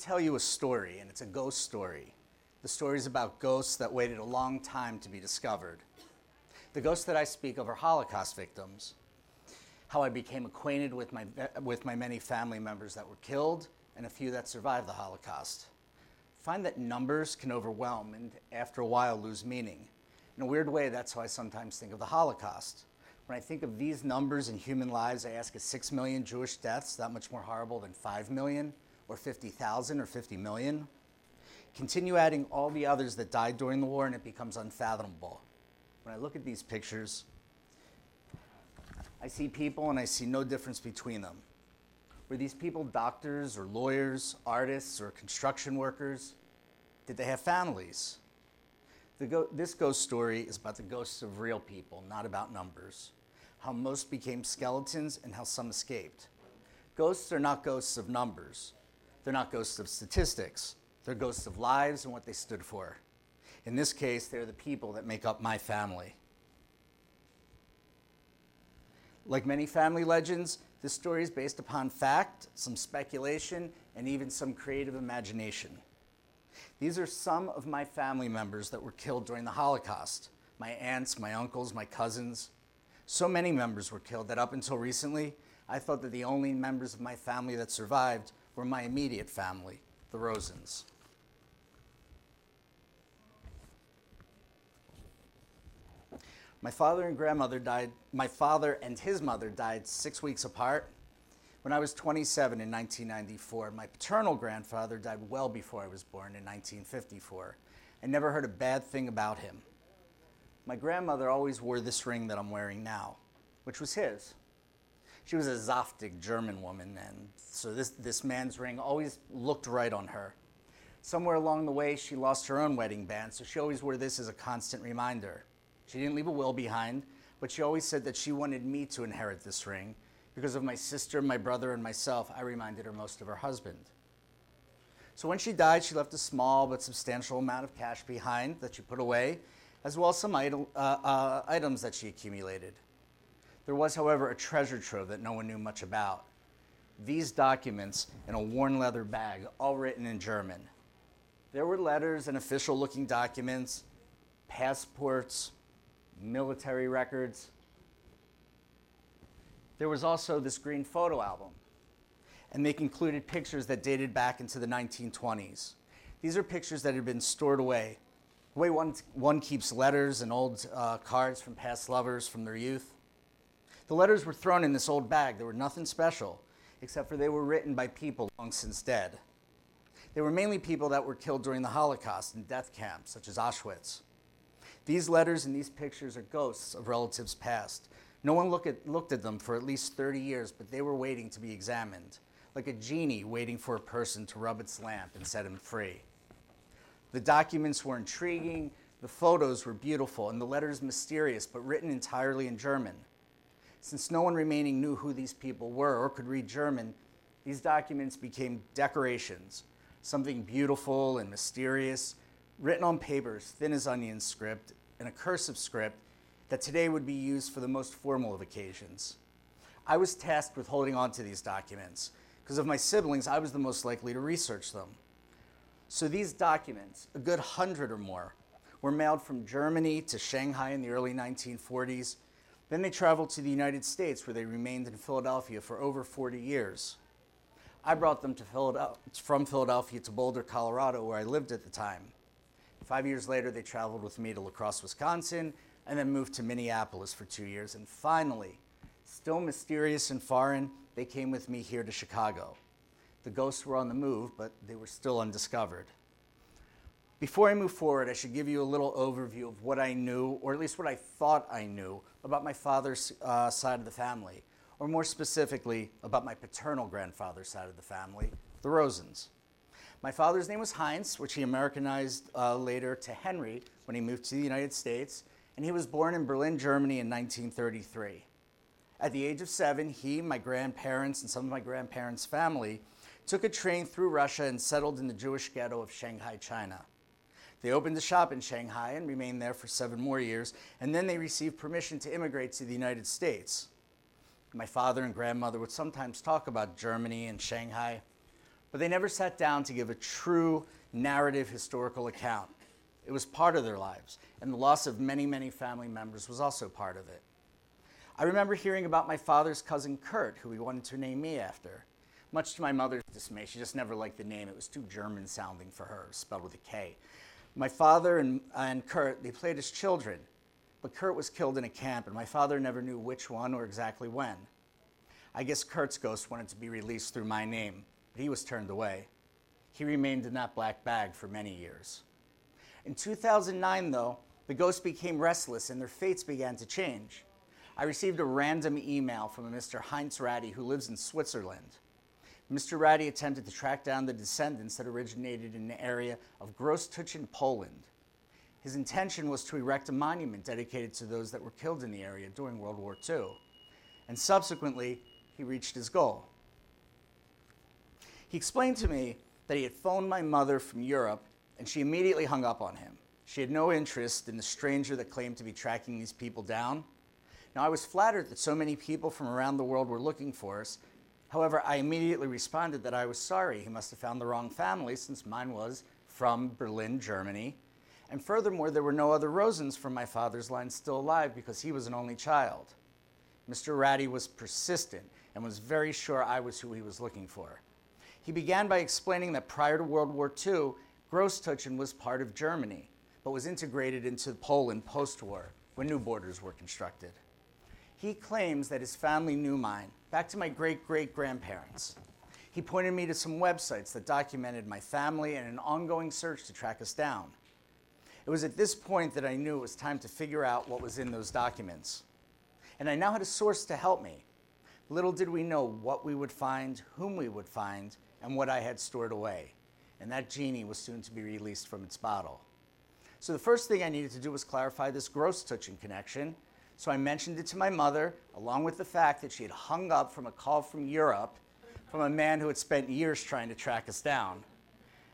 tell you a story, and it's a ghost story. The story is about ghosts that waited a long time to be discovered. The ghosts that I speak of are Holocaust victims. How I became acquainted with my, with my many family members that were killed and a few that survived the Holocaust. Find that numbers can overwhelm and after a while lose meaning. In a weird way, that's how I sometimes think of the Holocaust. When I think of these numbers in human lives, I ask is 6 million Jewish deaths that much more horrible than 5 million, or 50,000, or 50 million? Continue adding all the others that died during the war, and it becomes unfathomable. When I look at these pictures, I see people and I see no difference between them. Were these people doctors or lawyers, artists or construction workers? Did they have families? Go- this ghost story is about the ghosts of real people, not about numbers. How most became skeletons and how some escaped. Ghosts are not ghosts of numbers, they're not ghosts of statistics. They're ghosts of lives and what they stood for. In this case, they're the people that make up my family. Like many family legends, this story is based upon fact, some speculation, and even some creative imagination. These are some of my family members that were killed during the Holocaust my aunts, my uncles, my cousins. So many members were killed that up until recently, I thought that the only members of my family that survived were my immediate family, the Rosens. My father and grandmother died, my father and his mother died six weeks apart. When I was 27 in 1994, my paternal grandfather died well before I was born in 1954. I never heard a bad thing about him. My grandmother always wore this ring that I'm wearing now, which was his. She was a Zaftig German woman, and so this, this man's ring always looked right on her. Somewhere along the way, she lost her own wedding band, so she always wore this as a constant reminder. She didn't leave a will behind, but she always said that she wanted me to inherit this ring. Because of my sister, my brother, and myself, I reminded her most of her husband. So when she died, she left a small but substantial amount of cash behind that she put away, as well as some idol, uh, uh, items that she accumulated. There was, however, a treasure trove that no one knew much about. These documents in a worn leather bag, all written in German. There were letters and official looking documents, passports, military records. There was also this green photo album, and they included pictures that dated back into the 1920s. These are pictures that had been stored away. The way one, one keeps letters and old uh, cards from past lovers from their youth. The letters were thrown in this old bag. They were nothing special, except for they were written by people long since dead. They were mainly people that were killed during the Holocaust in death camps, such as Auschwitz. These letters and these pictures are ghosts of relatives past. No one look at, looked at them for at least 30 years, but they were waiting to be examined, like a genie waiting for a person to rub its lamp and set him free. The documents were intriguing, the photos were beautiful, and the letters mysterious, but written entirely in German. Since no one remaining knew who these people were or could read German, these documents became decorations, something beautiful and mysterious, written on papers thin as onion script and a cursive script that today would be used for the most formal of occasions. I was tasked with holding on to these documents. Because of my siblings, I was the most likely to research them. So these documents, a good hundred or more, were mailed from Germany to Shanghai in the early 1940s. Then they traveled to the United States, where they remained in Philadelphia for over 40 years. I brought them Philadelphia, from Philadelphia to Boulder, Colorado, where I lived at the time. Five years later, they traveled with me to La Crosse, Wisconsin, and then moved to Minneapolis for two years. And finally, still mysterious and foreign, they came with me here to Chicago. The ghosts were on the move, but they were still undiscovered. Before I move forward, I should give you a little overview of what I knew, or at least what I thought I knew, about my father's uh, side of the family, or more specifically, about my paternal grandfather's side of the family, the Rosens. My father's name was Heinz, which he Americanized uh, later to Henry when he moved to the United States, and he was born in Berlin, Germany in 1933. At the age of seven, he, my grandparents, and some of my grandparents' family took a train through Russia and settled in the Jewish ghetto of Shanghai, China. They opened a shop in Shanghai and remained there for seven more years, and then they received permission to immigrate to the United States. My father and grandmother would sometimes talk about Germany and Shanghai, but they never sat down to give a true narrative historical account. It was part of their lives, and the loss of many, many family members was also part of it. I remember hearing about my father's cousin Kurt, who he wanted to name me after. Much to my mother's dismay, she just never liked the name. It was too German sounding for her, spelled with a K. My father and, and Kurt, they played as children, but Kurt was killed in a camp, and my father never knew which one or exactly when. I guess Kurt's ghost wanted to be released through my name, but he was turned away. He remained in that black bag for many years. In 2009, though, the ghosts became restless and their fates began to change. I received a random email from a Mr. Heinz Ratty who lives in Switzerland. Mr. Ratty attempted to track down the descendants that originated in the area of Großtuchen, Poland. His intention was to erect a monument dedicated to those that were killed in the area during World War II. And subsequently, he reached his goal. He explained to me that he had phoned my mother from Europe and she immediately hung up on him. She had no interest in the stranger that claimed to be tracking these people down. Now, I was flattered that so many people from around the world were looking for us, However, I immediately responded that I was sorry. He must have found the wrong family since mine was from Berlin, Germany. And furthermore, there were no other Rosens from my father's line still alive because he was an only child. Mr. Ratty was persistent and was very sure I was who he was looking for. He began by explaining that prior to World War II, Großtuchen was part of Germany, but was integrated into Poland post war when new borders were constructed. He claims that his family knew mine back to my great great grandparents. He pointed me to some websites that documented my family and an ongoing search to track us down. It was at this point that I knew it was time to figure out what was in those documents. And I now had a source to help me. Little did we know what we would find, whom we would find, and what I had stored away. And that genie was soon to be released from its bottle. So the first thing I needed to do was clarify this Großtuchen connection so I mentioned it to my mother, along with the fact that she had hung up from a call from Europe from a man who had spent years trying to track us down.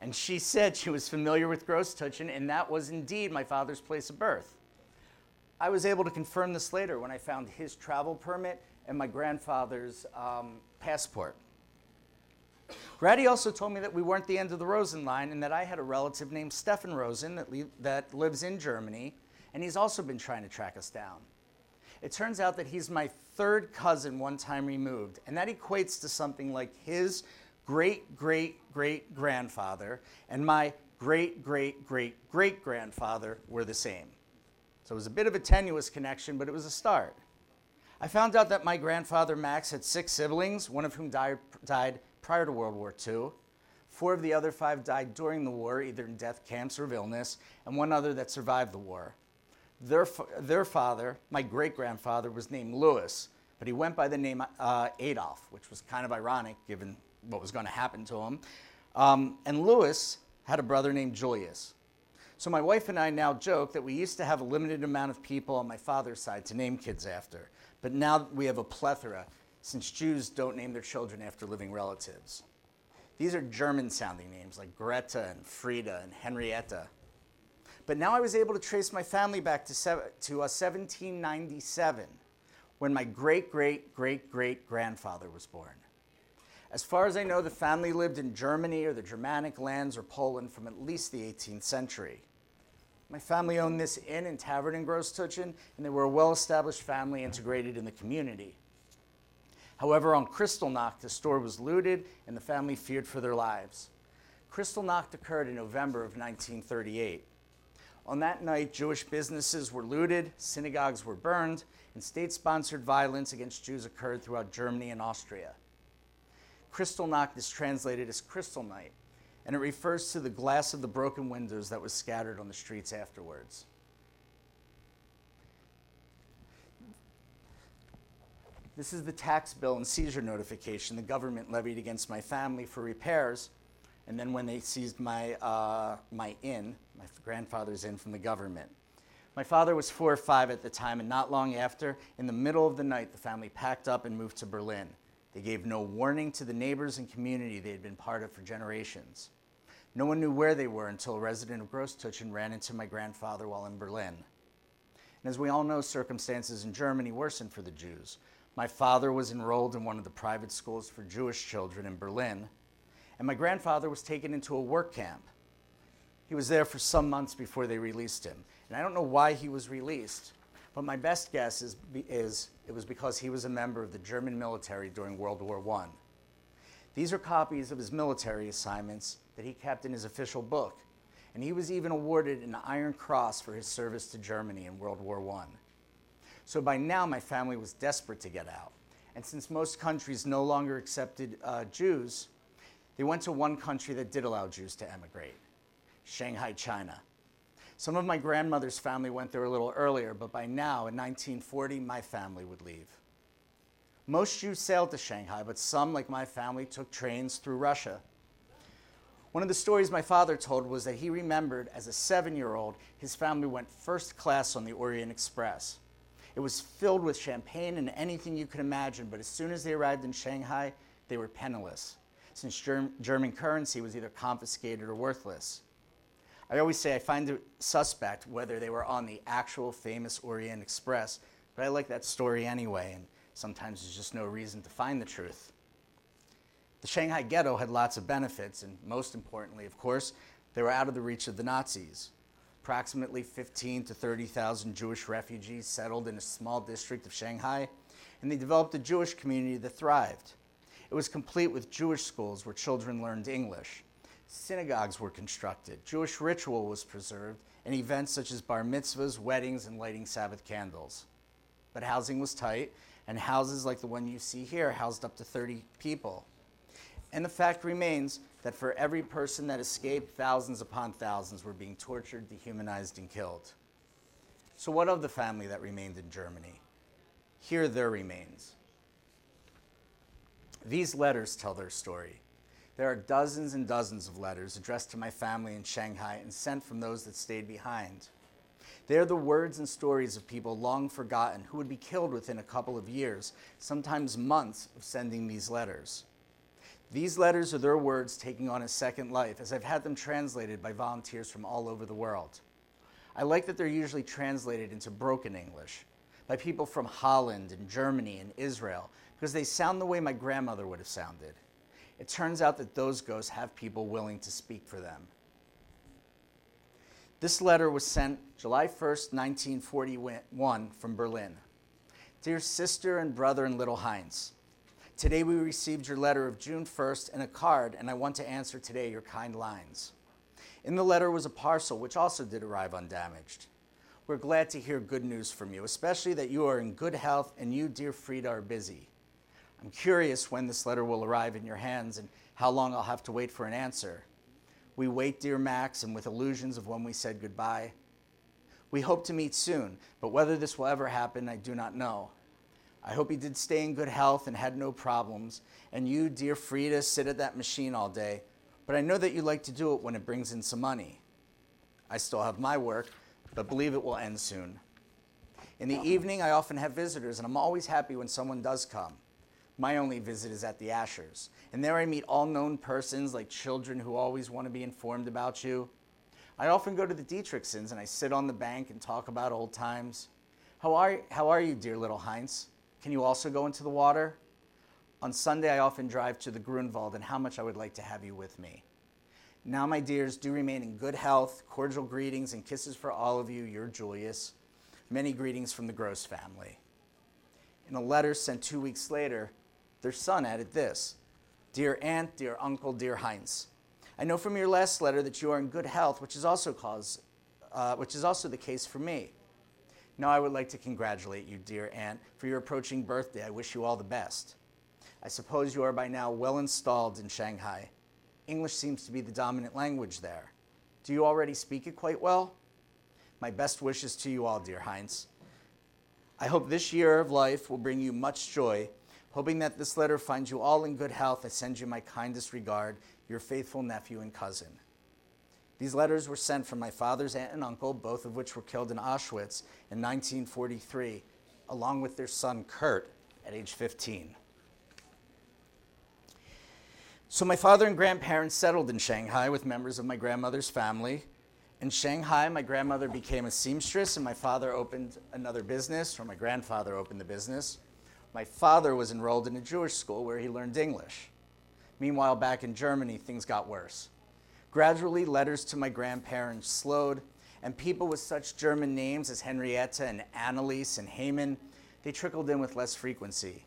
And she said she was familiar with Großtuchen, and that was indeed my father's place of birth. I was able to confirm this later when I found his travel permit and my grandfather's um, passport. Grady also told me that we weren't the end of the Rosen line and that I had a relative named Stefan Rosen that, that lives in Germany, and he's also been trying to track us down. It turns out that he's my third cousin one time removed, and that equates to something like his great great great grandfather and my great great great great grandfather were the same. So it was a bit of a tenuous connection, but it was a start. I found out that my grandfather Max had six siblings, one of whom died, died prior to World War II. Four of the other five died during the war, either in death camps or of illness, and one other that survived the war. Their, their father, my great grandfather, was named Louis, but he went by the name uh, Adolf, which was kind of ironic given what was going to happen to him. Um, and Louis had a brother named Julius. So my wife and I now joke that we used to have a limited amount of people on my father's side to name kids after, but now we have a plethora since Jews don't name their children after living relatives. These are German sounding names like Greta and Frida and Henrietta. But now I was able to trace my family back to, to uh, 1797 when my great great great great grandfather was born. As far as I know, the family lived in Germany or the Germanic lands or Poland from at least the 18th century. My family owned this inn and tavern in Großtuchen, and they were a well established family integrated in the community. However, on Kristallnacht, the store was looted and the family feared for their lives. Kristallnacht occurred in November of 1938. On that night, Jewish businesses were looted, synagogues were burned, and state sponsored violence against Jews occurred throughout Germany and Austria. Kristallnacht is translated as Crystal Night, and it refers to the glass of the broken windows that was scattered on the streets afterwards. This is the tax bill and seizure notification the government levied against my family for repairs and then when they seized my, uh, my inn, my grandfather's inn from the government. My father was four or five at the time, and not long after, in the middle of the night, the family packed up and moved to Berlin. They gave no warning to the neighbors and community they had been part of for generations. No one knew where they were until a resident of Großtuchen ran into my grandfather while in Berlin. And as we all know, circumstances in Germany worsened for the Jews. My father was enrolled in one of the private schools for Jewish children in Berlin, and my grandfather was taken into a work camp. He was there for some months before they released him. And I don't know why he was released, but my best guess is, is it was because he was a member of the German military during World War I. These are copies of his military assignments that he kept in his official book, and he was even awarded an Iron Cross for his service to Germany in World War I. So by now, my family was desperate to get out. And since most countries no longer accepted uh, Jews, they went to one country that did allow Jews to emigrate Shanghai, China. Some of my grandmother's family went there a little earlier, but by now, in 1940, my family would leave. Most Jews sailed to Shanghai, but some, like my family, took trains through Russia. One of the stories my father told was that he remembered as a seven year old, his family went first class on the Orient Express. It was filled with champagne and anything you could imagine, but as soon as they arrived in Shanghai, they were penniless, since Germ- German currency was either confiscated or worthless. I always say I find it suspect whether they were on the actual famous Orient Express, but I like that story anyway, and sometimes there's just no reason to find the truth. The Shanghai ghetto had lots of benefits, and most importantly, of course, they were out of the reach of the Nazis. Approximately 15 to 30,000 Jewish refugees settled in a small district of Shanghai, and they developed a Jewish community that thrived. It was complete with Jewish schools where children learned English. Synagogues were constructed, Jewish ritual was preserved, and events such as bar mitzvahs, weddings, and lighting Sabbath candles. But housing was tight, and houses like the one you see here housed up to 30 people. And the fact remains that for every person that escaped, thousands upon thousands were being tortured, dehumanized, and killed. So, what of the family that remained in Germany? Here their remains. These letters tell their story. There are dozens and dozens of letters addressed to my family in Shanghai and sent from those that stayed behind. They are the words and stories of people long forgotten who would be killed within a couple of years, sometimes months, of sending these letters. These letters are their words taking on a second life, as I've had them translated by volunteers from all over the world. I like that they're usually translated into broken English by people from Holland and Germany and Israel, because they sound the way my grandmother would have sounded it turns out that those ghosts have people willing to speak for them. This letter was sent July 1st, 1941, from Berlin. Dear sister and brother and little Heinz, today we received your letter of June 1st and a card, and I want to answer today your kind lines. In the letter was a parcel which also did arrive undamaged. We're glad to hear good news from you, especially that you are in good health and you, dear Frida, are busy. I'm curious when this letter will arrive in your hands and how long I'll have to wait for an answer. We wait, dear Max, and with illusions of when we said goodbye. We hope to meet soon, but whether this will ever happen, I do not know. I hope he did stay in good health and had no problems. And you, dear Frida, sit at that machine all day. But I know that you like to do it when it brings in some money. I still have my work, but believe it will end soon. In the evening, I often have visitors, and I'm always happy when someone does come. My only visit is at the Ashers, and there I meet all known persons like children who always want to be informed about you. I often go to the Dietrichsons and I sit on the bank and talk about old times. How are, how are you, dear little Heinz? Can you also go into the water? On Sunday, I often drive to the Grunewald, and how much I would like to have you with me. Now, my dears, do remain in good health. Cordial greetings and kisses for all of you, your Julius. Many greetings from the Gross family. In a letter sent two weeks later, their son added this Dear aunt, dear uncle, dear Heinz, I know from your last letter that you are in good health, which is also, cause, uh, which is also the case for me. Now I would like to congratulate you, dear aunt, for your approaching birthday. I wish you all the best. I suppose you are by now well installed in Shanghai. English seems to be the dominant language there. Do you already speak it quite well? My best wishes to you all, dear Heinz. I hope this year of life will bring you much joy Hoping that this letter finds you all in good health, I send you my kindest regard, your faithful nephew and cousin. These letters were sent from my father's aunt and uncle, both of which were killed in Auschwitz in 1943, along with their son Kurt at age 15. So, my father and grandparents settled in Shanghai with members of my grandmother's family. In Shanghai, my grandmother became a seamstress, and my father opened another business, or my grandfather opened the business. My father was enrolled in a Jewish school where he learned English. Meanwhile, back in Germany, things got worse. Gradually, letters to my grandparents slowed, and people with such German names as Henrietta and Anneliese and Haman, they trickled in with less frequency.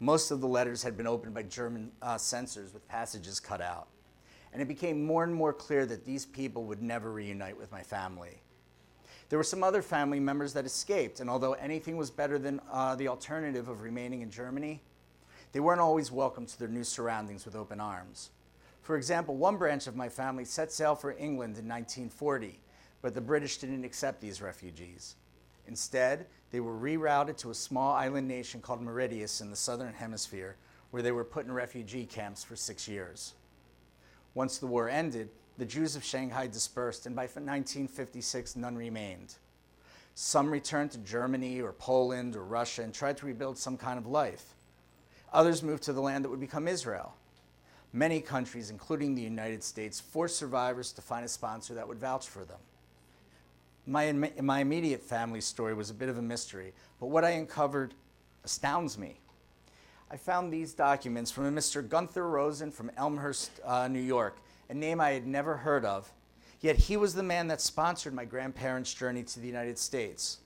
Most of the letters had been opened by German uh, censors with passages cut out. And it became more and more clear that these people would never reunite with my family. There were some other family members that escaped, and although anything was better than uh, the alternative of remaining in Germany, they weren't always welcome to their new surroundings with open arms. For example, one branch of my family set sail for England in 1940, but the British didn't accept these refugees. Instead, they were rerouted to a small island nation called Mauritius in the southern hemisphere, where they were put in refugee camps for six years. Once the war ended, the Jews of Shanghai dispersed, and by 1956, none remained. Some returned to Germany or Poland or Russia and tried to rebuild some kind of life. Others moved to the land that would become Israel. Many countries, including the United States, forced survivors to find a sponsor that would vouch for them. My, my immediate family story was a bit of a mystery, but what I uncovered astounds me. I found these documents from a Mr. Gunther Rosen from Elmhurst, uh, New York, a name I had never heard of, yet he was the man that sponsored my grandparents' journey to the United States.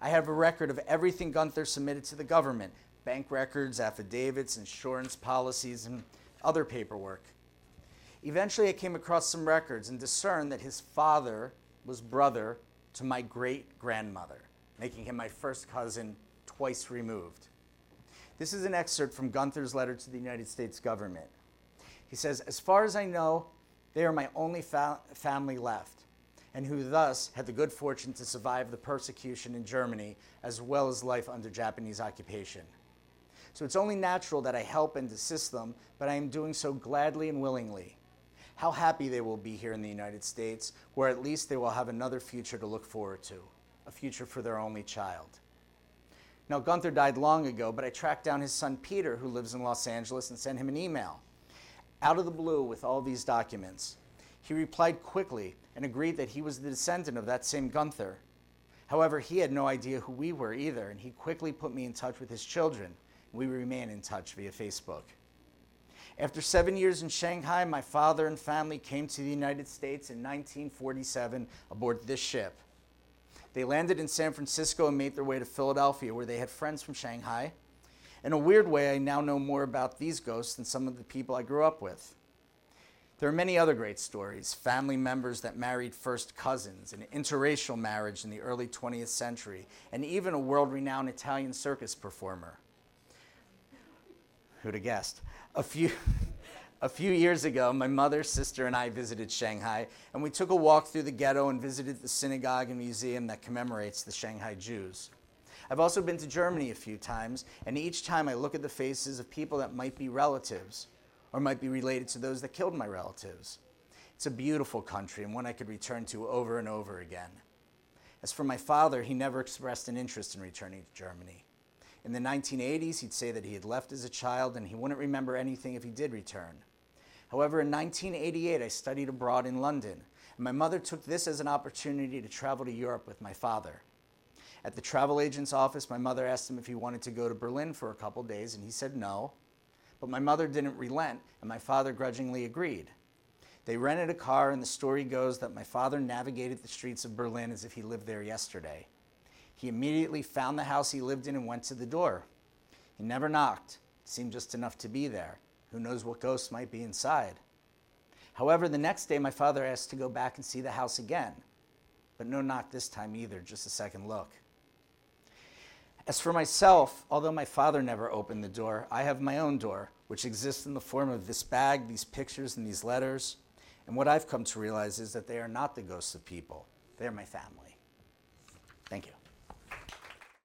I have a record of everything Gunther submitted to the government bank records, affidavits, insurance policies, and other paperwork. Eventually, I came across some records and discerned that his father was brother to my great grandmother, making him my first cousin twice removed. This is an excerpt from Gunther's letter to the United States government. He says, As far as I know, they are my only fa- family left, and who thus had the good fortune to survive the persecution in Germany as well as life under Japanese occupation. So it's only natural that I help and assist them, but I am doing so gladly and willingly. How happy they will be here in the United States, where at least they will have another future to look forward to, a future for their only child. Now, Gunther died long ago, but I tracked down his son Peter, who lives in Los Angeles, and sent him an email. Out of the blue with all these documents. He replied quickly and agreed that he was the descendant of that same Gunther. However, he had no idea who we were either, and he quickly put me in touch with his children we remain in touch via Facebook. After seven years in Shanghai, my father and family came to the United States in 1947 aboard this ship. They landed in San Francisco and made their way to Philadelphia, where they had friends from Shanghai. In a weird way, I now know more about these ghosts than some of the people I grew up with. There are many other great stories family members that married first cousins, an interracial marriage in the early 20th century, and even a world renowned Italian circus performer. Who'd have guessed? A few, a few years ago, my mother, sister, and I visited Shanghai, and we took a walk through the ghetto and visited the synagogue and museum that commemorates the Shanghai Jews. I've also been to Germany a few times, and each time I look at the faces of people that might be relatives or might be related to those that killed my relatives. It's a beautiful country and one I could return to over and over again. As for my father, he never expressed an interest in returning to Germany. In the 1980s, he'd say that he had left as a child and he wouldn't remember anything if he did return. However, in 1988, I studied abroad in London, and my mother took this as an opportunity to travel to Europe with my father. At the travel agent's office, my mother asked him if he wanted to go to Berlin for a couple days, and he said no. But my mother didn't relent, and my father grudgingly agreed. They rented a car, and the story goes that my father navigated the streets of Berlin as if he lived there yesterday. He immediately found the house he lived in and went to the door. He never knocked. It seemed just enough to be there. Who knows what ghosts might be inside? However, the next day my father asked to go back and see the house again. But no knock this time either, just a second look. As for myself, although my father never opened the door, I have my own door, which exists in the form of this bag, these pictures, and these letters. And what I've come to realize is that they are not the ghosts of people, they are my family. Thank you.